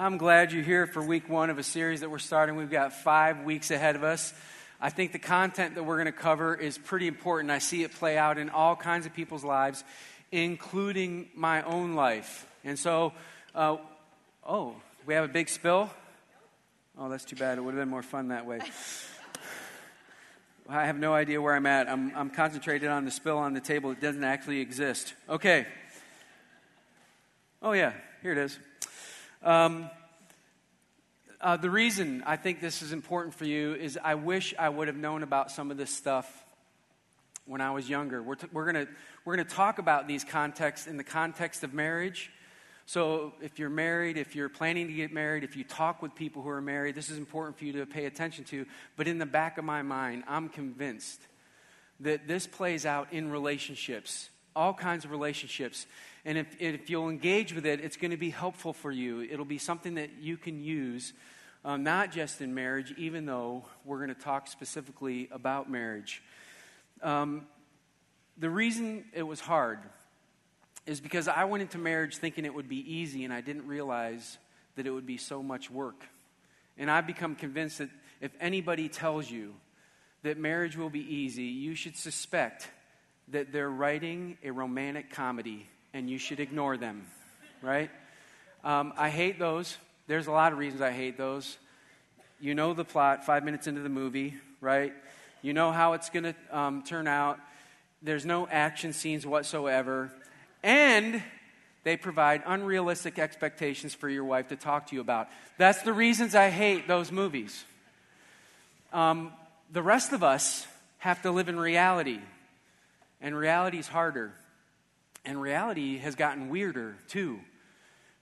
I'm glad you're here for week one of a series that we're starting. We've got five weeks ahead of us. I think the content that we're going to cover is pretty important. I see it play out in all kinds of people's lives, including my own life. And so, uh, oh, we have a big spill? Oh, that's too bad. It would have been more fun that way. I have no idea where I'm at. I'm, I'm concentrated on the spill on the table. It doesn't actually exist. Okay. Oh, yeah, here it is. Um, uh, the reason I think this is important for you is I wish I would have known about some of this stuff when I was younger. We're, t- we're going we're gonna talk about these contexts in the context of marriage. So, if you're married, if you're planning to get married, if you talk with people who are married, this is important for you to pay attention to. But in the back of my mind, I'm convinced that this plays out in relationships, all kinds of relationships. And if, if you'll engage with it, it's going to be helpful for you. It'll be something that you can use, um, not just in marriage, even though we're going to talk specifically about marriage. Um, the reason it was hard is because I went into marriage thinking it would be easy, and I didn't realize that it would be so much work. And I've become convinced that if anybody tells you that marriage will be easy, you should suspect that they're writing a romantic comedy and you should ignore them, right? Um, I hate those. There's a lot of reasons I hate those. You know the plot five minutes into the movie, right? You know how it's going to um, turn out. There's no action scenes whatsoever. And they provide unrealistic expectations for your wife to talk to you about. That's the reasons I hate those movies. Um, the rest of us have to live in reality, and reality is harder. And reality has gotten weirder too.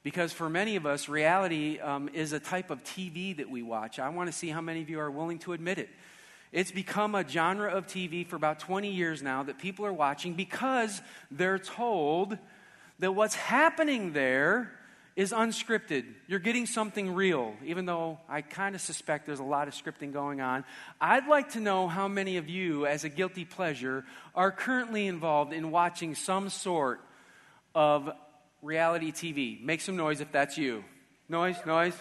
Because for many of us, reality um, is a type of TV that we watch. I want to see how many of you are willing to admit it. It's become a genre of TV for about 20 years now that people are watching because they're told that what's happening there is unscripted. You're getting something real, even though I kind of suspect there's a lot of scripting going on. I'd like to know how many of you, as a guilty pleasure, are currently involved in watching some sort of reality TV. Make some noise if that's you. Noise, noise.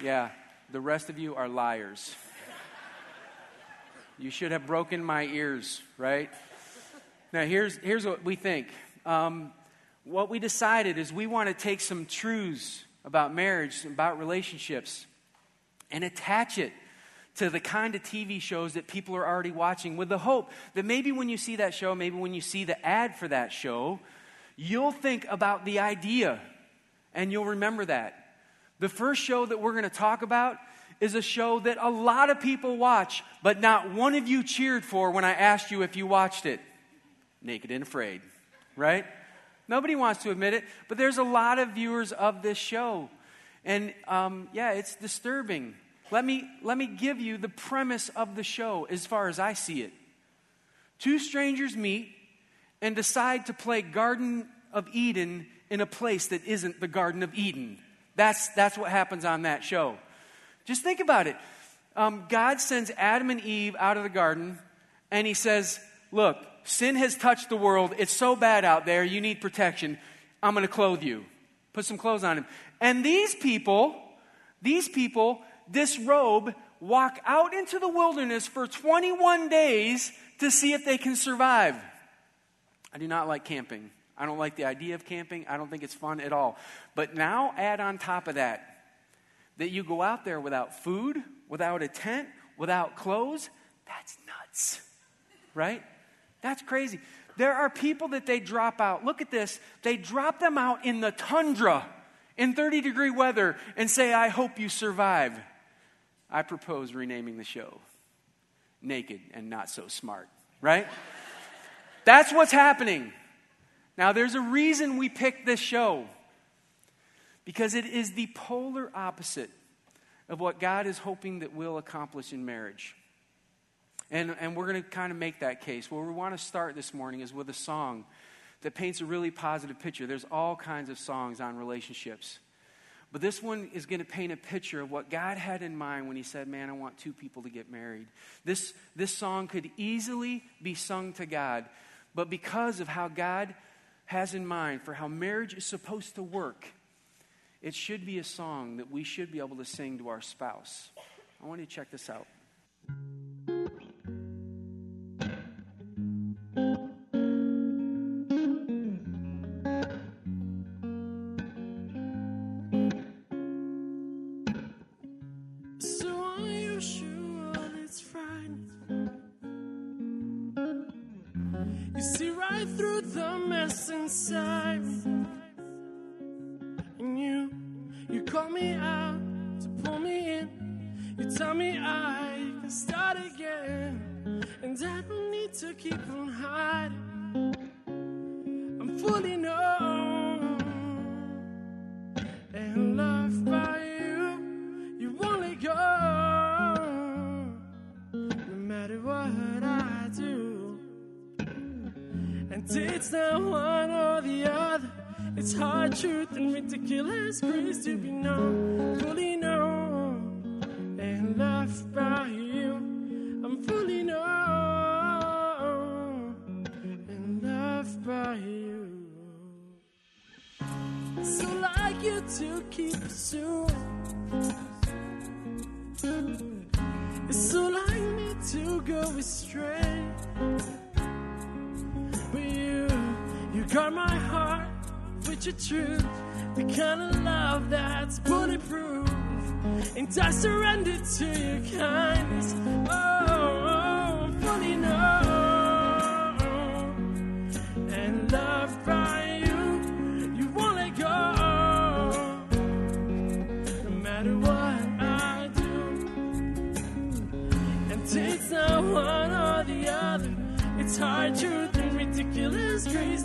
Yeah, the rest of you are liars. You should have broken my ears, right? Now, here's, here's what we think. Um, what we decided is we want to take some truths about marriage, about relationships, and attach it to the kind of TV shows that people are already watching with the hope that maybe when you see that show, maybe when you see the ad for that show, you'll think about the idea and you'll remember that. The first show that we're going to talk about is a show that a lot of people watch, but not one of you cheered for when I asked you if you watched it Naked and Afraid, right? Nobody wants to admit it, but there's a lot of viewers of this show. And um, yeah, it's disturbing. Let me, let me give you the premise of the show as far as I see it. Two strangers meet and decide to play Garden of Eden in a place that isn't the Garden of Eden. That's, that's what happens on that show. Just think about it. Um, God sends Adam and Eve out of the garden, and he says, Look, sin has touched the world. It's so bad out there. You need protection. I'm going to clothe you. Put some clothes on him. And these people, these people disrobe, walk out into the wilderness for 21 days to see if they can survive. I do not like camping. I don't like the idea of camping. I don't think it's fun at all. But now add on top of that that you go out there without food, without a tent, without clothes. That's nuts, right? That's crazy. There are people that they drop out. Look at this. They drop them out in the tundra in 30 degree weather and say, I hope you survive. I propose renaming the show Naked and Not So Smart, right? That's what's happening. Now, there's a reason we picked this show because it is the polar opposite of what God is hoping that we'll accomplish in marriage. And, and we're going to kind of make that case. Where we want to start this morning is with a song that paints a really positive picture. There's all kinds of songs on relationships. But this one is going to paint a picture of what God had in mind when He said, Man, I want two people to get married. This, this song could easily be sung to God, but because of how God has in mind for how marriage is supposed to work, it should be a song that we should be able to sing to our spouse. I want you to check this out. So like you to keep pursuing. It's so like me to go astray. W you guard my heart with your truth, the kind of love that's bulletproof. And I surrender to your kindness. Oh, Hard truth and ridiculous grace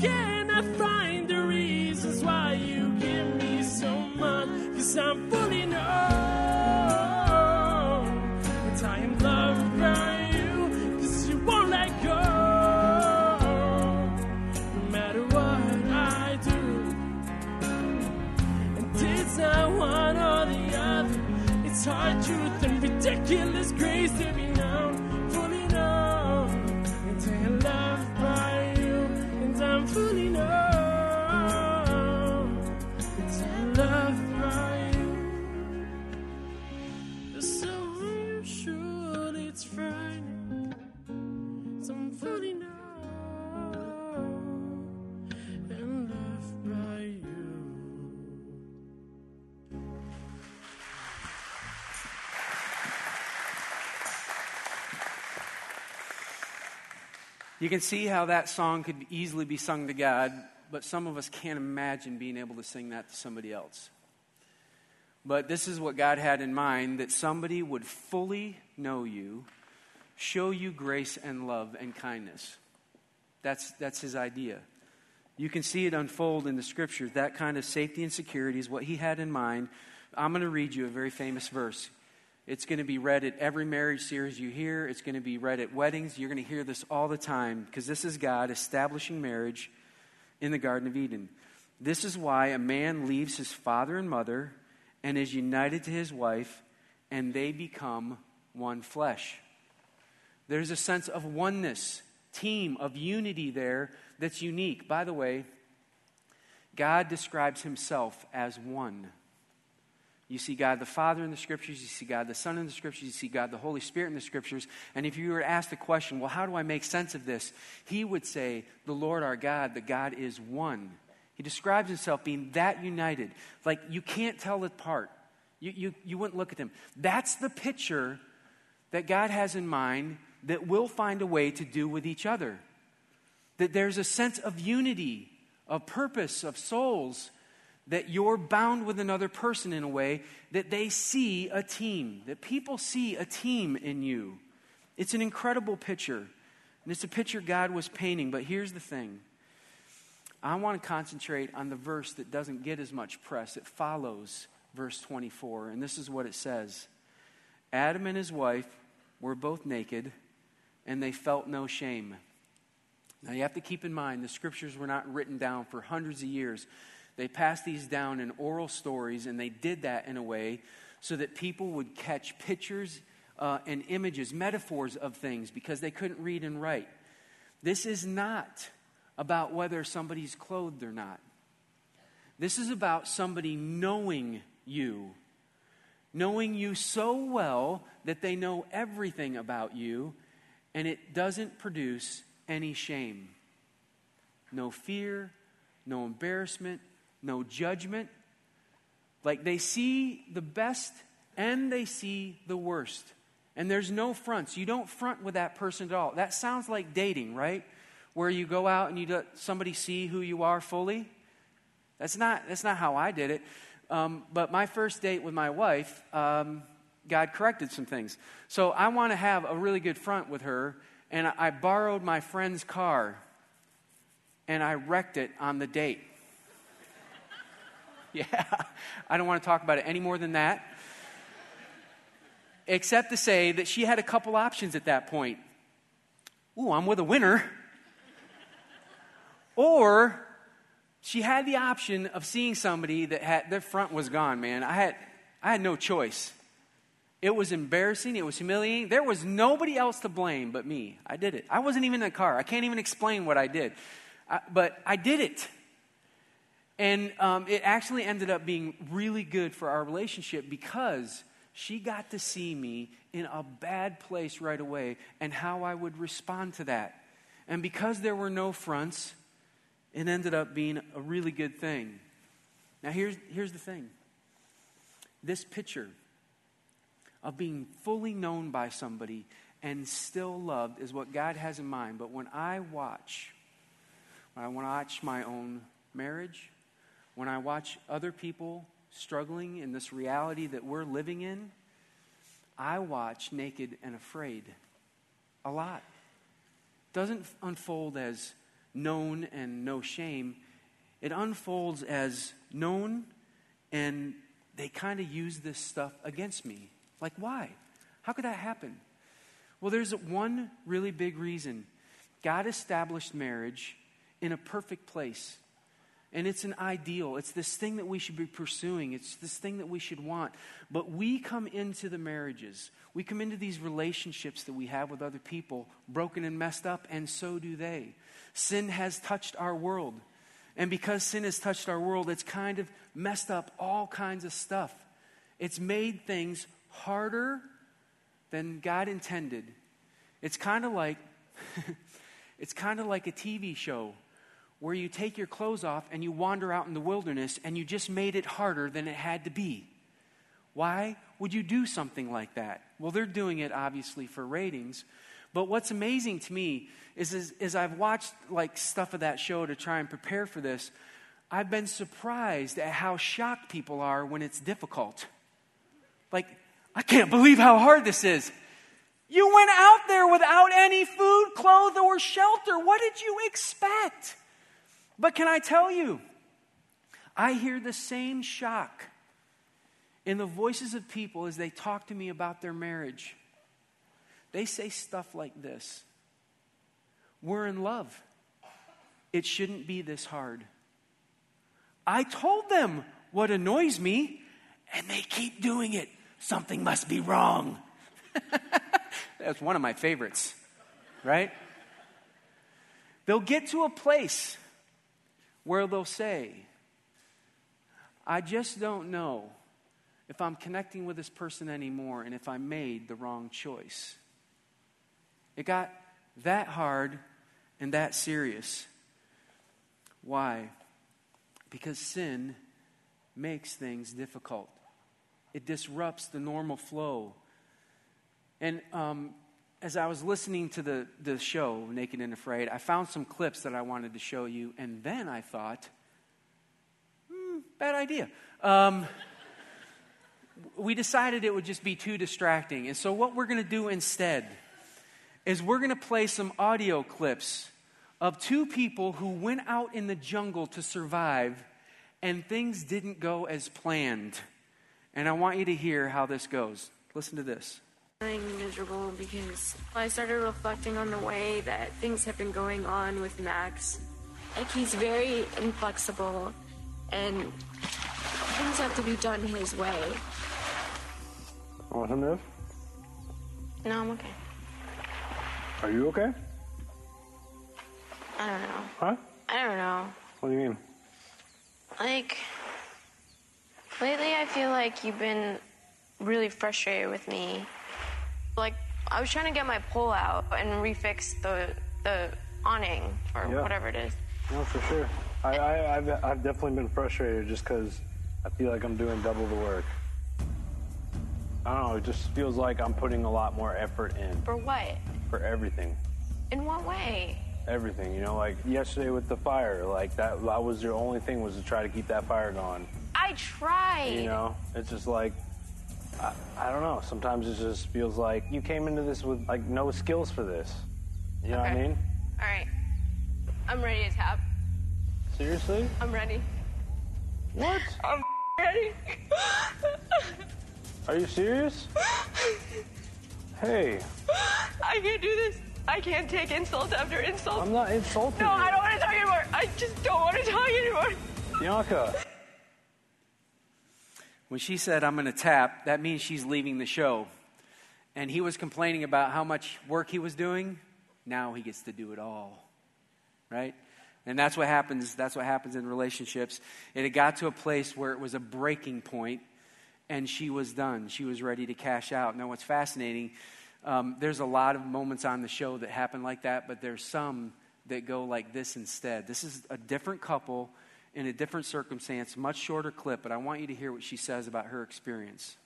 Cause I find the reasons why you give me so much. Cause I'm fully known that I am loved by you. Cause you won't let go. No matter what I do. And it's not one or the other. It's hard truth and ridiculous grace to be can see how that song could easily be sung to God, but some of us can't imagine being able to sing that to somebody else. But this is what God had in mind that somebody would fully know you, show you grace and love and kindness. That's, that's his idea. You can see it unfold in the scriptures. That kind of safety and security is what he had in mind. I'm going to read you a very famous verse. It's going to be read at every marriage series you hear. It's going to be read at weddings. You're going to hear this all the time because this is God establishing marriage in the Garden of Eden. This is why a man leaves his father and mother and is united to his wife, and they become one flesh. There's a sense of oneness, team, of unity there that's unique. By the way, God describes himself as one. You see God the Father in the Scriptures, you see God the Son in the Scriptures, you see God the Holy Spirit in the Scriptures. And if you were asked the question, well, how do I make sense of this? He would say, the Lord our God, the God is one. He describes himself being that united. Like you can't tell it apart. You, you, you wouldn't look at them. That's the picture that God has in mind that we'll find a way to do with each other. That there's a sense of unity, of purpose, of souls that you're bound with another person in a way that they see a team, that people see a team in you. It's an incredible picture. And it's a picture God was painting. But here's the thing I want to concentrate on the verse that doesn't get as much press. It follows verse 24, and this is what it says Adam and his wife were both naked, and they felt no shame. Now, you have to keep in mind the scriptures were not written down for hundreds of years. They passed these down in oral stories, and they did that in a way so that people would catch pictures uh, and images, metaphors of things, because they couldn't read and write. This is not about whether somebody's clothed or not. This is about somebody knowing you, knowing you so well that they know everything about you, and it doesn't produce any shame. No fear, no embarrassment, no judgment. Like they see the best and they see the worst. And there's no fronts. You don't front with that person at all. That sounds like dating, right? Where you go out and you let somebody see who you are fully. That's not, that's not how I did it. Um, but my first date with my wife, um, God corrected some things. So I want to have a really good front with her. And I borrowed my friend's car and I wrecked it on the date. yeah, I don't want to talk about it any more than that except to say that she had a couple options at that point. Ooh, I'm with a winner. or she had the option of seeing somebody that had their front was gone, man. I had I had no choice. It was embarrassing, it was humiliating. There was nobody else to blame but me. I did it. I wasn't even in the car. I can't even explain what I did. I, but I did it. And um, it actually ended up being really good for our relationship because she got to see me in a bad place right away and how I would respond to that. And because there were no fronts, it ended up being a really good thing. Now, here's, here's the thing this picture of being fully known by somebody and still loved is what God has in mind. But when I watch, when I watch my own marriage, when I watch other people struggling in this reality that we're living in, I watch naked and afraid a lot. Doesn't unfold as known and no shame. It unfolds as known and they kind of use this stuff against me. Like, why? How could that happen? Well, there's one really big reason. God established marriage in a perfect place. And it's an ideal. It's this thing that we should be pursuing. It's this thing that we should want. But we come into the marriages, we come into these relationships that we have with other people, broken and messed up, and so do they. Sin has touched our world. And because sin has touched our world, it's kind of messed up all kinds of stuff. It's made things harder than God intended. It's kind of like it's kind of like a TV show where you take your clothes off and you wander out in the wilderness and you just made it harder than it had to be. Why would you do something like that? Well, they're doing it obviously for ratings. But what's amazing to me is, is, is I've watched like stuff of that show to try and prepare for this. I've been surprised at how shocked people are when it's difficult. Like, I can't believe how hard this is. You went out there without any food, clothes, or shelter. What did you expect? But can I tell you, I hear the same shock in the voices of people as they talk to me about their marriage. They say stuff like this We're in love. It shouldn't be this hard. I told them what annoys me, and they keep doing it. Something must be wrong. That's one of my favorites, right? They'll get to a place where they'll say, I just don't know if I'm connecting with this person anymore and if I made the wrong choice. It got that hard and that serious. Why? Because sin makes things difficult, it disrupts the normal flow. And um, as I was listening to the, the show, Naked and Afraid, I found some clips that I wanted to show you, and then I thought, hmm, bad idea. Um, we decided it would just be too distracting. And so, what we're going to do instead is we're going to play some audio clips of two people who went out in the jungle to survive and things didn't go as planned. And I want you to hear how this goes. Listen to this. Feeling miserable because I started reflecting on the way that things have been going on with Max. Like he's very inflexible and things have to be done his way. Want him to? No, I'm okay. Are you okay? I don't know. Huh? I don't know. What do you mean? Like, lately I feel like you've been really frustrated with me. Like, I was trying to get my pole out and refix the the awning or Yeah. whatever it is. No, for sure. I, I, I've, I've definitely been frustrated just because I feel like I'm doing double the work. I don't know. It just feels like I'm putting a lot more effort in For what? for everything. In what way? Everything, you know, like yesterday with the fire, like that, that was your only thing was to try to keep that fire going. I tried. You know, it's just like, I, I don't know. Sometimes it just feels like you came into this with like no skills for this. You know what I mean? All right. I'm ready to tap. Seriously? I'm ready. What? I'm ready. Are you serious? Hey, I can't do this. I can't take insult after insult. I'm not insulting no, you. I don't want to talk anymore. I just don't want to talk anymore. Bianca. When she said, I'm going to tap, that means she's leaving the show. And he was complaining about how much work he was doing. Now he gets to do it all. Right? And that's what happens. That's what happens in relationships. It had got to a place where it was a breaking point, and she was done. She was ready to cash out. Now, what's fascinating, um, there's a lot of moments on the show that happen like that, but there's some that go like this instead. This is a different couple in a different circumstance, much shorter clip, but I want you to hear what she says about her experience.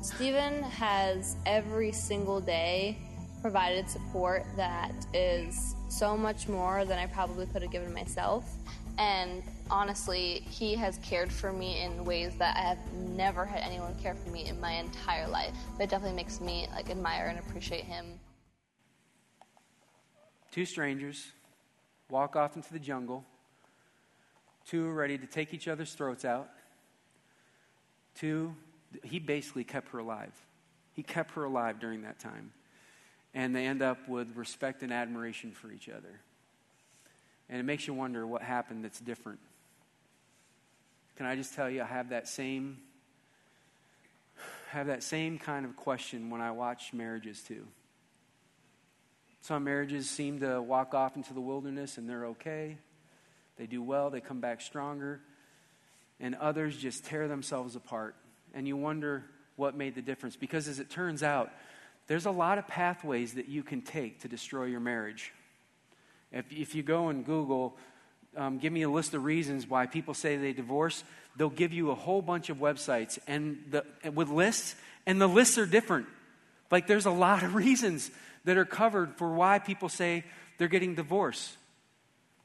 Stephen has every single day provided support that is so much more than I probably could have given myself. And honestly, he has cared for me in ways that I have never had anyone care for me in my entire life. But it definitely makes me like admire and appreciate him. Two strangers walk off into the jungle. Two are ready to take each other's throats out. Two, he basically kept her alive. He kept her alive during that time. And they end up with respect and admiration for each other. And it makes you wonder what happened that's different. Can I just tell you, I have that same have that same kind of question when I watch marriages too. Some marriages seem to walk off into the wilderness and they're okay. They do well, they come back stronger. And others just tear themselves apart. And you wonder what made the difference. Because as it turns out, there's a lot of pathways that you can take to destroy your marriage. If, if you go and Google, um, give me a list of reasons why people say they divorce, they'll give you a whole bunch of websites and the, with lists, and the lists are different. Like there's a lot of reasons that are covered for why people say they're getting divorced.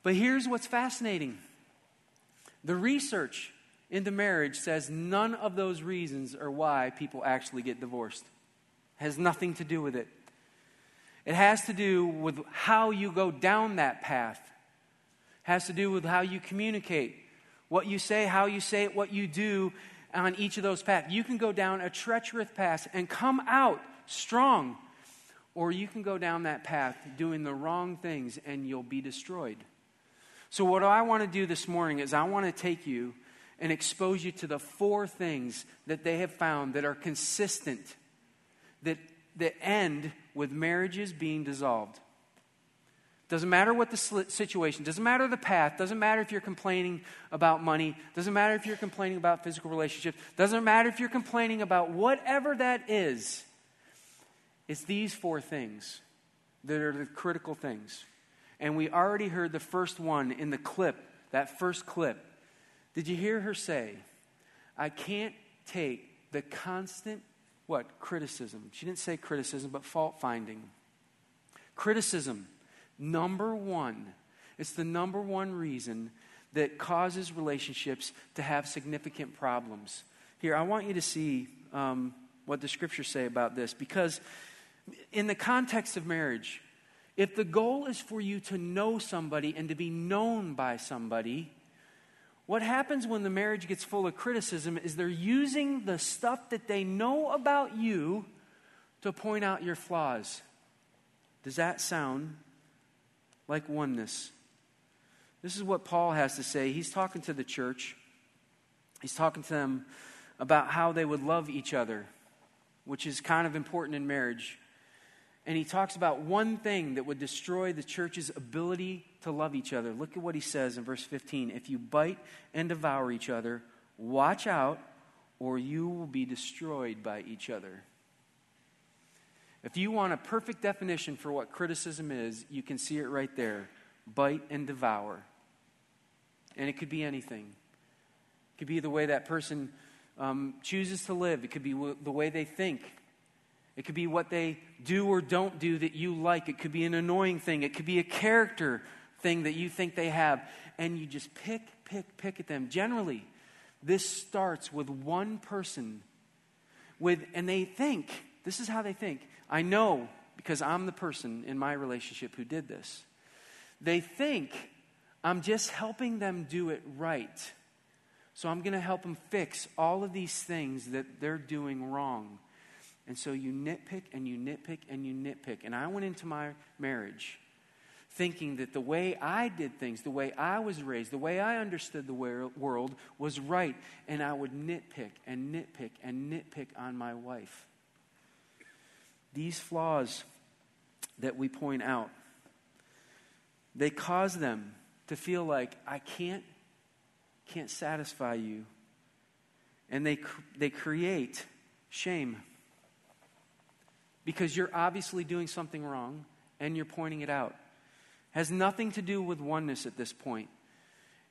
But here's what's fascinating the research into marriage says none of those reasons are why people actually get divorced. it Has nothing to do with it. It has to do with how you go down that path. It Has to do with how you communicate, what you say, how you say it, what you do on each of those paths. You can go down a treacherous path and come out strong, or you can go down that path doing the wrong things and you'll be destroyed. So, what I want to do this morning is I want to take you and expose you to the four things that they have found that are consistent, that, that end with marriages being dissolved. Doesn't matter what the situation, doesn't matter the path, doesn't matter if you're complaining about money, doesn't matter if you're complaining about physical relationships, doesn't matter if you're complaining about whatever that is. It's these four things that are the critical things. And we already heard the first one in the clip, that first clip. Did you hear her say, I can't take the constant, what, criticism? She didn't say criticism, but fault finding. Criticism, number one, it's the number one reason that causes relationships to have significant problems. Here, I want you to see um, what the scriptures say about this because, in the context of marriage, If the goal is for you to know somebody and to be known by somebody, what happens when the marriage gets full of criticism is they're using the stuff that they know about you to point out your flaws. Does that sound like oneness? This is what Paul has to say. He's talking to the church, he's talking to them about how they would love each other, which is kind of important in marriage. And he talks about one thing that would destroy the church's ability to love each other. Look at what he says in verse 15. If you bite and devour each other, watch out, or you will be destroyed by each other. If you want a perfect definition for what criticism is, you can see it right there bite and devour. And it could be anything. It could be the way that person um, chooses to live, it could be w- the way they think, it could be what they do or don't do that you like. It could be an annoying thing. It could be a character thing that you think they have. And you just pick, pick, pick at them. Generally, this starts with one person with and they think, this is how they think. I know because I'm the person in my relationship who did this. They think I'm just helping them do it right. So I'm going to help them fix all of these things that they're doing wrong. And so you nitpick and you nitpick and you nitpick. And I went into my marriage thinking that the way I did things, the way I was raised, the way I understood the world was right. And I would nitpick and nitpick and nitpick on my wife. These flaws that we point out, they cause them to feel like I can't can't satisfy you. And they, they create shame because you're obviously doing something wrong and you're pointing it out. It has nothing to do with oneness at this point.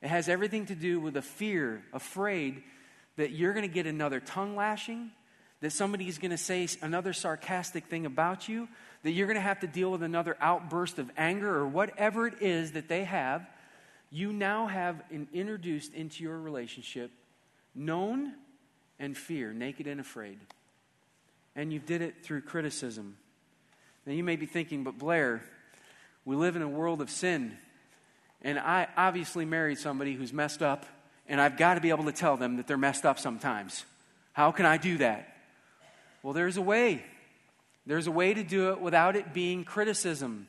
It has everything to do with a fear, afraid that you're going to get another tongue lashing, that somebody's going to say another sarcastic thing about you, that you're going to have to deal with another outburst of anger or whatever it is that they have. You now have an introduced into your relationship known and fear, naked and afraid and you did it through criticism. Now, you may be thinking, but Blair, we live in a world of sin, and I obviously married somebody who's messed up, and I've got to be able to tell them that they're messed up sometimes. How can I do that? Well, there's a way. There's a way to do it without it being criticism.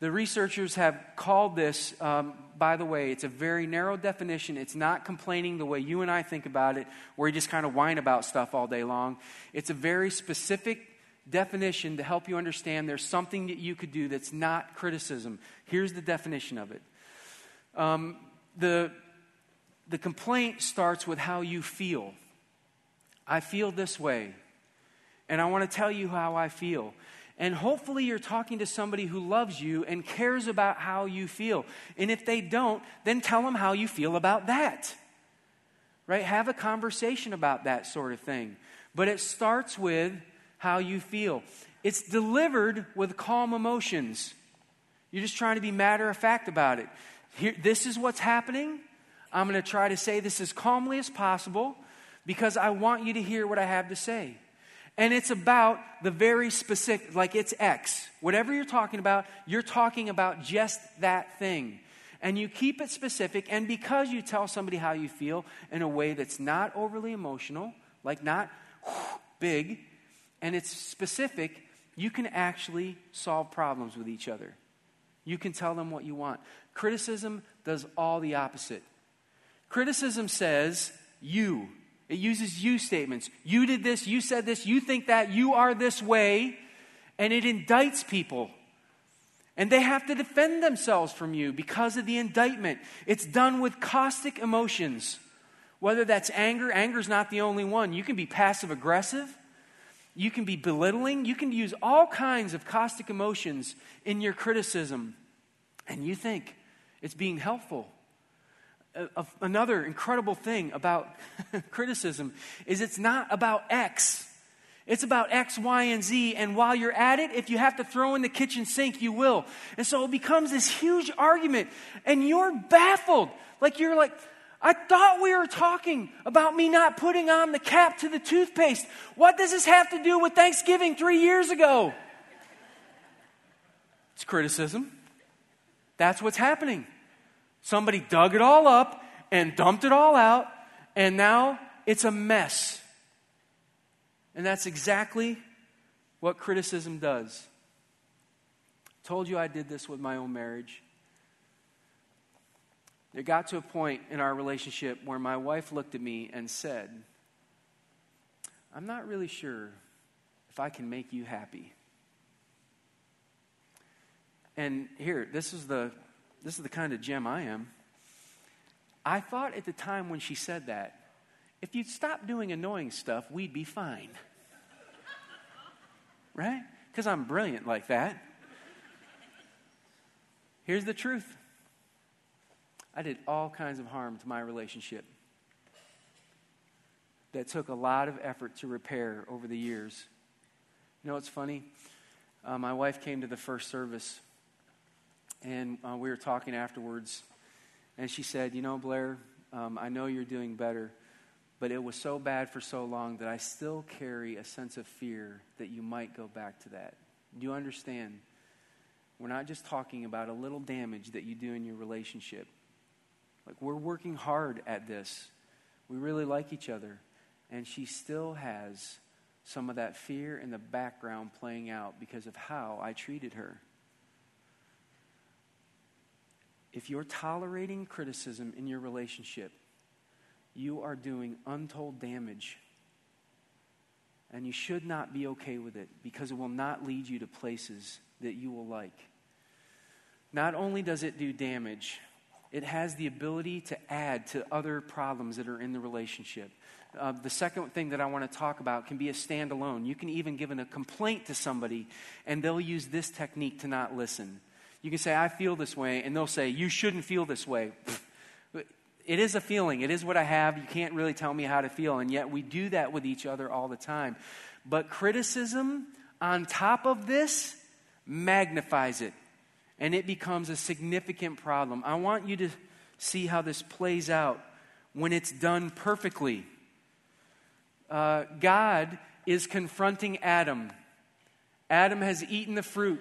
The researchers have called this, um, by the way, it's a very narrow definition. It's not complaining the way you and I think about it, where you just kind of whine about stuff all day long. It's a very specific definition to help you understand there's something that you could do that's not criticism. Here's the definition of it um, the, the complaint starts with how you feel. I feel this way, and I want to tell you how I feel. And hopefully, you're talking to somebody who loves you and cares about how you feel. And if they don't, then tell them how you feel about that. Right? Have a conversation about that sort of thing. But it starts with how you feel. It's delivered with calm emotions. You're just trying to be matter of fact about it. Here, this is what's happening. I'm going to try to say this as calmly as possible because I want you to hear what I have to say. And it's about the very specific, like it's X. Whatever you're talking about, you're talking about just that thing. And you keep it specific, and because you tell somebody how you feel in a way that's not overly emotional, like not big, and it's specific, you can actually solve problems with each other. You can tell them what you want. Criticism does all the opposite. Criticism says, you. It uses you statements. You did this, you said this, you think that, you are this way. And it indicts people. And they have to defend themselves from you because of the indictment. It's done with caustic emotions. Whether that's anger, anger's not the only one. You can be passive aggressive, you can be belittling, you can use all kinds of caustic emotions in your criticism. And you think it's being helpful another incredible thing about criticism is it's not about X. It's about X, Y, and Z. And while you're at it, if you have to throw in the kitchen sink, you will. And so it becomes this huge argument. And you're baffled. Like you're like, I thought we were talking about me not putting on the cap to the toothpaste. What does this have to do with Thanksgiving three years ago? It's criticism. That's what's happening. Somebody dug it all up and dumped it all out, and now it's a mess. And that's exactly what criticism does. Told you I did this with my own marriage. It got to a point in our relationship where my wife looked at me and said, I'm not really sure if I can make you happy. And here, this is the this is the kind of gem I am. I thought at the time when she said that, if you'd stop doing annoying stuff, we'd be fine. right? Because I'm brilliant like that. Here's the truth I did all kinds of harm to my relationship that took a lot of effort to repair over the years. You know what's funny? Uh, my wife came to the first service, and uh, we were talking afterwards, and she said, You know, Blair, um, I know you're doing better, but it was so bad for so long that I still carry a sense of fear that you might go back to that. Do you understand? We're not just talking about a little damage that you do in your relationship. Like, we're working hard at this. We really like each other. And she still has some of that fear in the background playing out because of how I treated her. If you're tolerating criticism in your relationship, you are doing untold damage. And you should not be okay with it because it will not lead you to places that you will like. Not only does it do damage, it has the ability to add to other problems that are in the relationship. Uh, the second thing that I want to talk about can be a standalone. You can even give in a complaint to somebody, and they'll use this technique to not listen. You can say, I feel this way, and they'll say, You shouldn't feel this way. It is a feeling. It is what I have. You can't really tell me how to feel. And yet we do that with each other all the time. But criticism on top of this magnifies it. And it becomes a significant problem. I want you to see how this plays out when it's done perfectly. Uh, God is confronting Adam. Adam has eaten the fruit,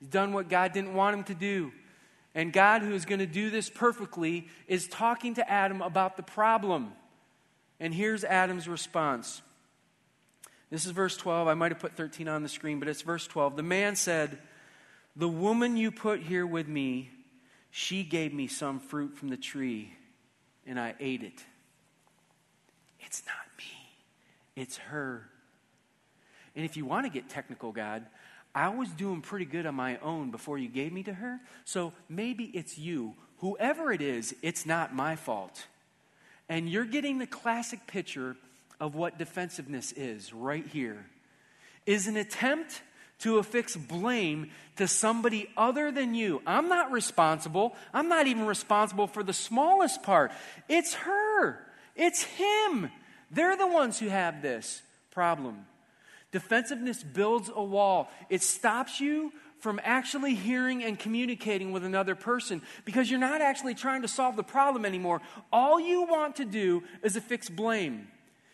he's done what God didn't want him to do. And God, who is going to do this perfectly, is talking to Adam about the problem. And here's Adam's response. This is verse 12. I might have put 13 on the screen, but it's verse 12. The man said, The woman you put here with me, she gave me some fruit from the tree, and I ate it. It's not me, it's her. And if you want to get technical, God, I was doing pretty good on my own before you gave me to her, so maybe it's you. Whoever it is, it's not my fault. And you're getting the classic picture of what defensiveness is right here. Is an attempt to affix blame to somebody other than you. I'm not responsible. I'm not even responsible for the smallest part. It's her. It's him. They're the ones who have this problem. Defensiveness builds a wall, it stops you from actually hearing and communicating with another person because you're not actually trying to solve the problem anymore. All you want to do is affix blame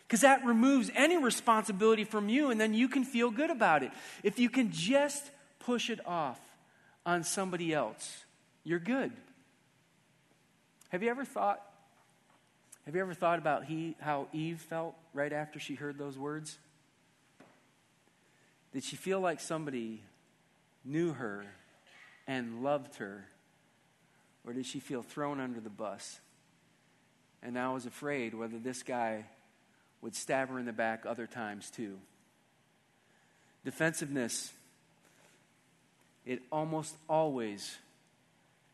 because that removes any responsibility from you and then you can feel good about it. If you can just push it off on somebody else, you're good. Have you ever thought have you ever thought about he, how Eve felt right after she heard those words? Did she feel like somebody knew her and loved her? Or did she feel thrown under the bus? And I was afraid whether this guy would stab her in the back other times too. Defensiveness, it almost always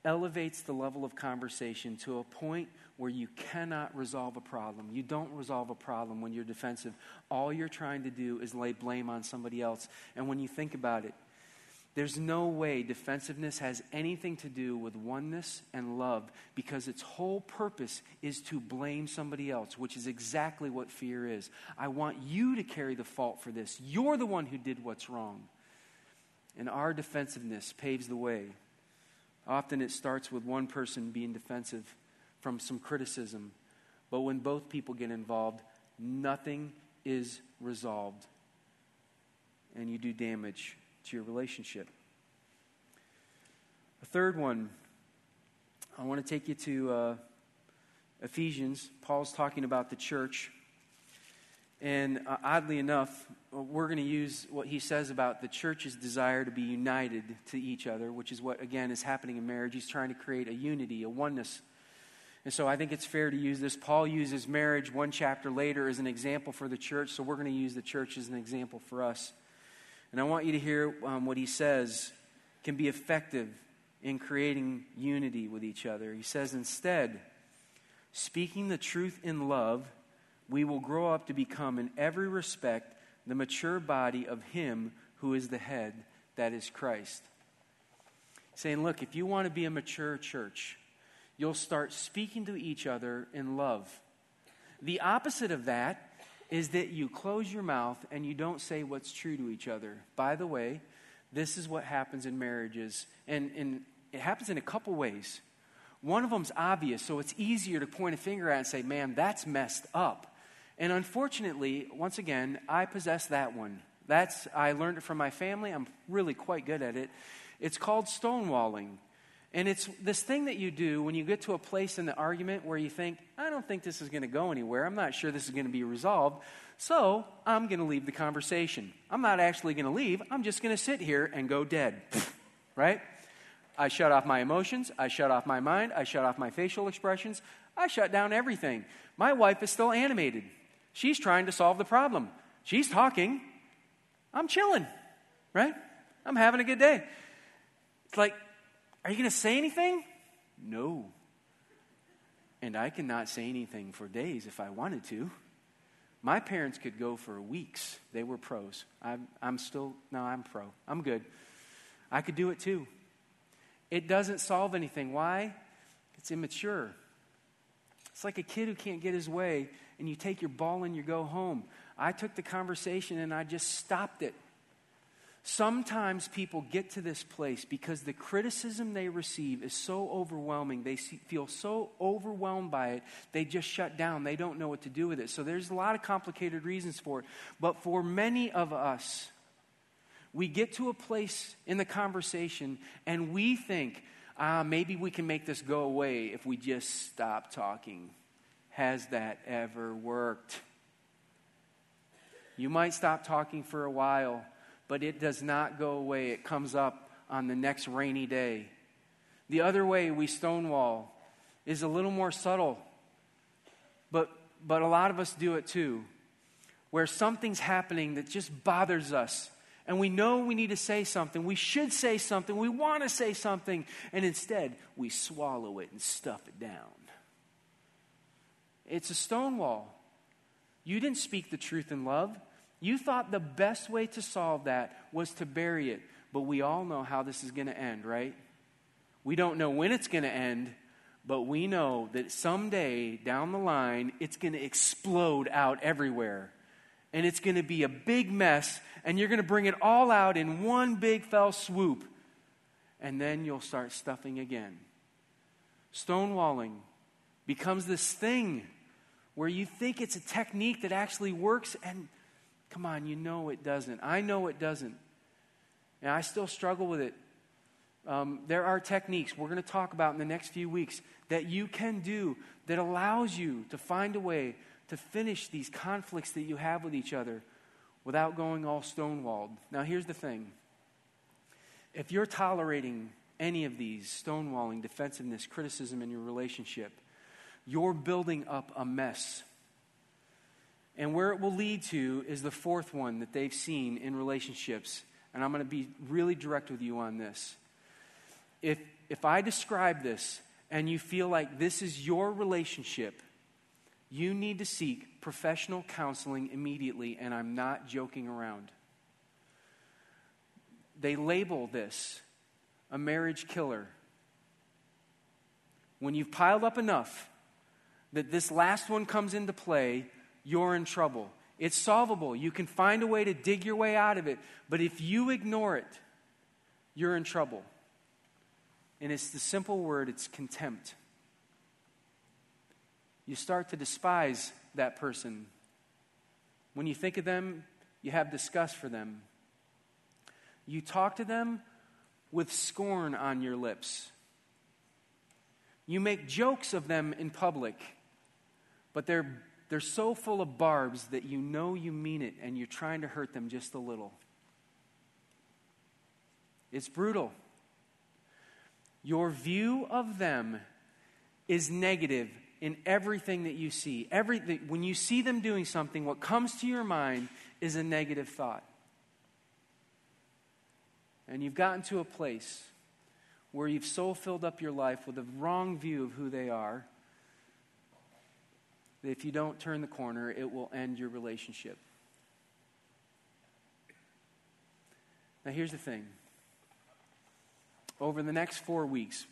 elevates the level of conversation to a point where you cannot resolve a problem. You don't resolve a problem when you're defensive. All you're trying to do is lay blame on somebody else. And when you think about it, there's no way defensiveness has anything to do with oneness and love because its whole purpose is to blame somebody else, which is exactly what fear is. I want you to carry the fault for this. You're the one who did what's wrong. And our defensiveness paves the way. Often it starts with one person being defensive from some criticism. But when both people get involved, nothing is resolved. And you do damage to your relationship. A third one, I want to take you to uh, Ephesians. Paul's talking about the church. And uh, oddly enough, we're going to use what he says about the church's desire to be united to each other, which is what, again, is happening in marriage. He's trying to create a unity, a oneness. And so I think it's fair to use this. Paul uses marriage one chapter later as an example for the church, so we're going to use the church as an example for us. And I want you to hear um, what he says can be effective in creating unity with each other. He says, instead, speaking the truth in love, we will grow up to become, in every respect, the mature body of Him who is the head, that is Christ. Saying, look, if you want to be a mature church, you'll start speaking to each other in love. The opposite of that is that you close your mouth and you don't say what's true to each other. By the way, this is what happens in marriages, and, and it happens in a couple ways. One of them's obvious, so it's easier to point a finger at and say, man, that's messed up. And unfortunately, once again, I possess that one. That's I learned it from my family. I'm really quite good at it. It's called stonewalling. And it's this thing that you do when you get to a place in the argument where you think, I don't think this is going to go anywhere. I'm not sure this is going to be resolved. So I'm going to leave the conversation. I'm not actually going to leave. I'm just going to sit here and go dead. right? I shut off my emotions. I shut off my mind. I shut off my facial expressions. I shut down everything. My wife is still animated. She's trying to solve the problem. She's talking. I'm chilling, right? I'm having a good day. It's like, are you going to say anything? No. And I cannot say anything for days if I wanted to. My parents could go for weeks. They were pros. I'm, I'm still, no, I'm pro. I'm good. I could do it too. It doesn't solve anything. Why? It's immature. It's like a kid who can't get his way and you take your ball and you go home. I took the conversation and I just stopped it. Sometimes people get to this place because the criticism they receive is so overwhelming. They feel so overwhelmed by it, they just shut down. They don't know what to do with it. So there's a lot of complicated reasons for it. But for many of us, we get to a place in the conversation and we think, ah, maybe we can make this go away if we just stop talking. Has that ever worked? You might stop talking for a while, but it does not go away. It comes up on the next rainy day. The other way we stonewall is a little more subtle, but, but a lot of us do it too, where something's happening that just bothers us. And we know we need to say something. We should say something. We want to say something. And instead, we swallow it and stuff it down. It's a stonewall. You didn't speak the truth in love. You thought the best way to solve that was to bury it. But we all know how this is going to end, right? We don't know when it's going to end, but we know that someday down the line, it's going to explode out everywhere. And it's going to be a big mess, and you're going to bring it all out in one big fell swoop. And then you'll start stuffing again. Stonewalling becomes this thing where you think it's a technique that actually works, and come on, you know it doesn't. I know it doesn't. And I still struggle with it. Um, there are techniques we're going to talk about in the next few weeks that you can do that allows you to find a way to finish these conflicts that you have with each other without going all stonewalled. Now, here's the thing if you're tolerating any of these stonewalling, defensiveness, criticism in your relationship, you're building up a mess. And where it will lead to is the fourth one that they've seen in relationships. And I'm going to be really direct with you on this. If, if I describe this and you feel like this is your relationship, you need to seek professional counseling immediately, and I'm not joking around. They label this a marriage killer. When you've piled up enough, that this last one comes into play, you're in trouble. It's solvable. You can find a way to dig your way out of it. But if you ignore it, you're in trouble. And it's the simple word it's contempt. You start to despise that person. When you think of them, you have disgust for them. You talk to them with scorn on your lips. You make jokes of them in public, but they're, they're so full of barbs that you know you mean it and you're trying to hurt them just a little. It's brutal. Your view of them is negative in everything that you see. Every, when you see them doing something, what comes to your mind is a negative thought. And you've gotten to a place where you've so filled up your life with a wrong view of who they are that if you don't turn the corner, it will end your relationship. Now, here's the thing over the next four weeks,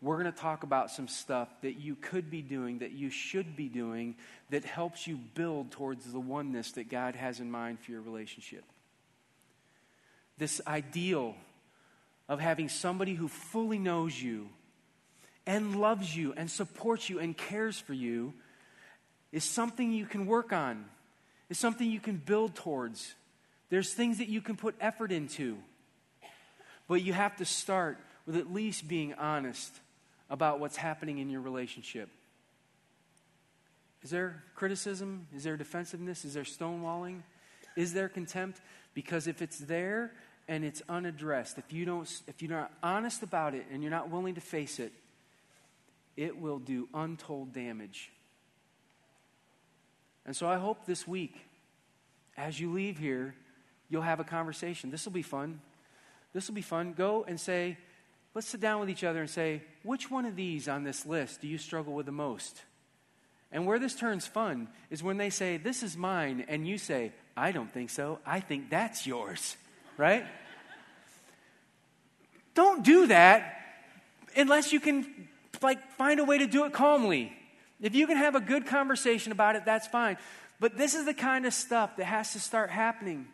we're going to talk about some stuff that you could be doing, that you should be doing, that helps you build towards the oneness that God has in mind for your relationship. This ideal of having somebody who fully knows you and loves you and supports you and cares for you is something you can work on, is something you can build towards. There's things that you can put effort into. But you have to start with at least being honest about what's happening in your relationship. Is there criticism? Is there defensiveness? Is there stonewalling? Is there contempt? Because if it's there and it's unaddressed, if you don't if you're not honest about it and you're not willing to face it, it will do untold damage. And so I hope this week as you leave here, you'll have a conversation. This will be fun. This will be fun. Go and say, let's sit down with each other and say, which one of these on this list do you struggle with the most? And where this turns fun is when they say, This is mine, and you say, I don't think so. I think that's yours, right? don't do that unless you can like find a way to do it calmly. If you can have a good conversation about it, that's fine. But this is the kind of stuff that has to start happening.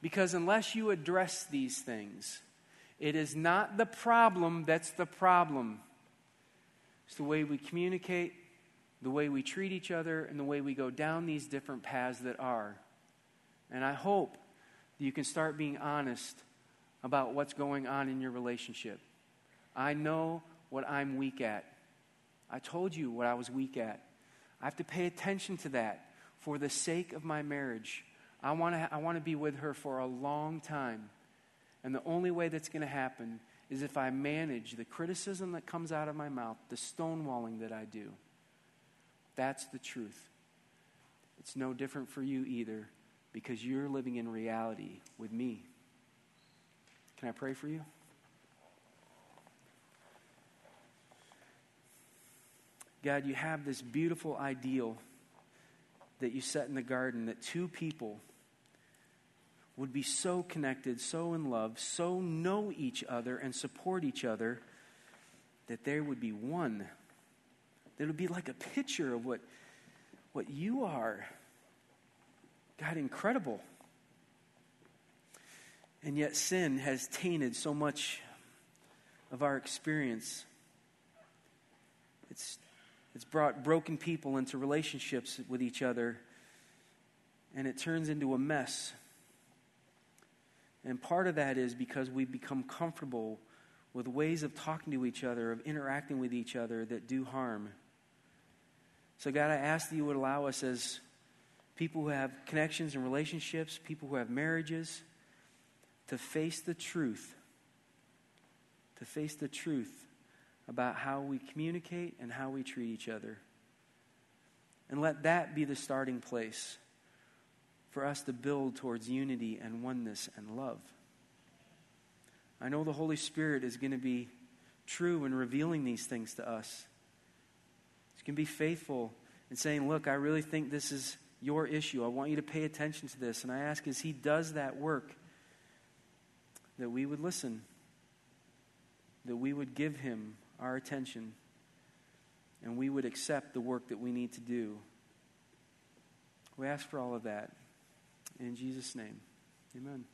Because unless you address these things, it is not the problem that's the problem. It's the way we communicate, the way we treat each other, and the way we go down these different paths that are. And I hope that you can start being honest about what's going on in your relationship. I know what I'm weak at. I told you what I was weak at. I have to pay attention to that for the sake of my marriage. I want to I want to be with her for a long time. And the only way that's going to happen is if I manage the criticism that comes out of my mouth, the stonewalling that I do. That's the truth. It's no different for you either because you're living in reality with me. Can I pray for you? God, you have this beautiful ideal that you set in the garden that two people would be so connected, so in love, so know each other and support each other that there would be one. That would be like a picture of what, what you are. God, incredible. And yet, sin has tainted so much of our experience. It's, it's brought broken people into relationships with each other, and it turns into a mess. And part of that is because we become comfortable with ways of talking to each other, of interacting with each other that do harm. So, God, I ask that you would allow us as people who have connections and relationships, people who have marriages, to face the truth, to face the truth about how we communicate and how we treat each other. And let that be the starting place for us to build towards unity and oneness and love. I know the Holy Spirit is going to be true in revealing these things to us. He's going to be faithful in saying, Look, I really think this is your issue. I want you to pay attention to this. And I ask as He does that work, that we would listen, that we would give Him our attention, and we would accept the work that we need to do. We ask for all of that. In Jesus' name, amen.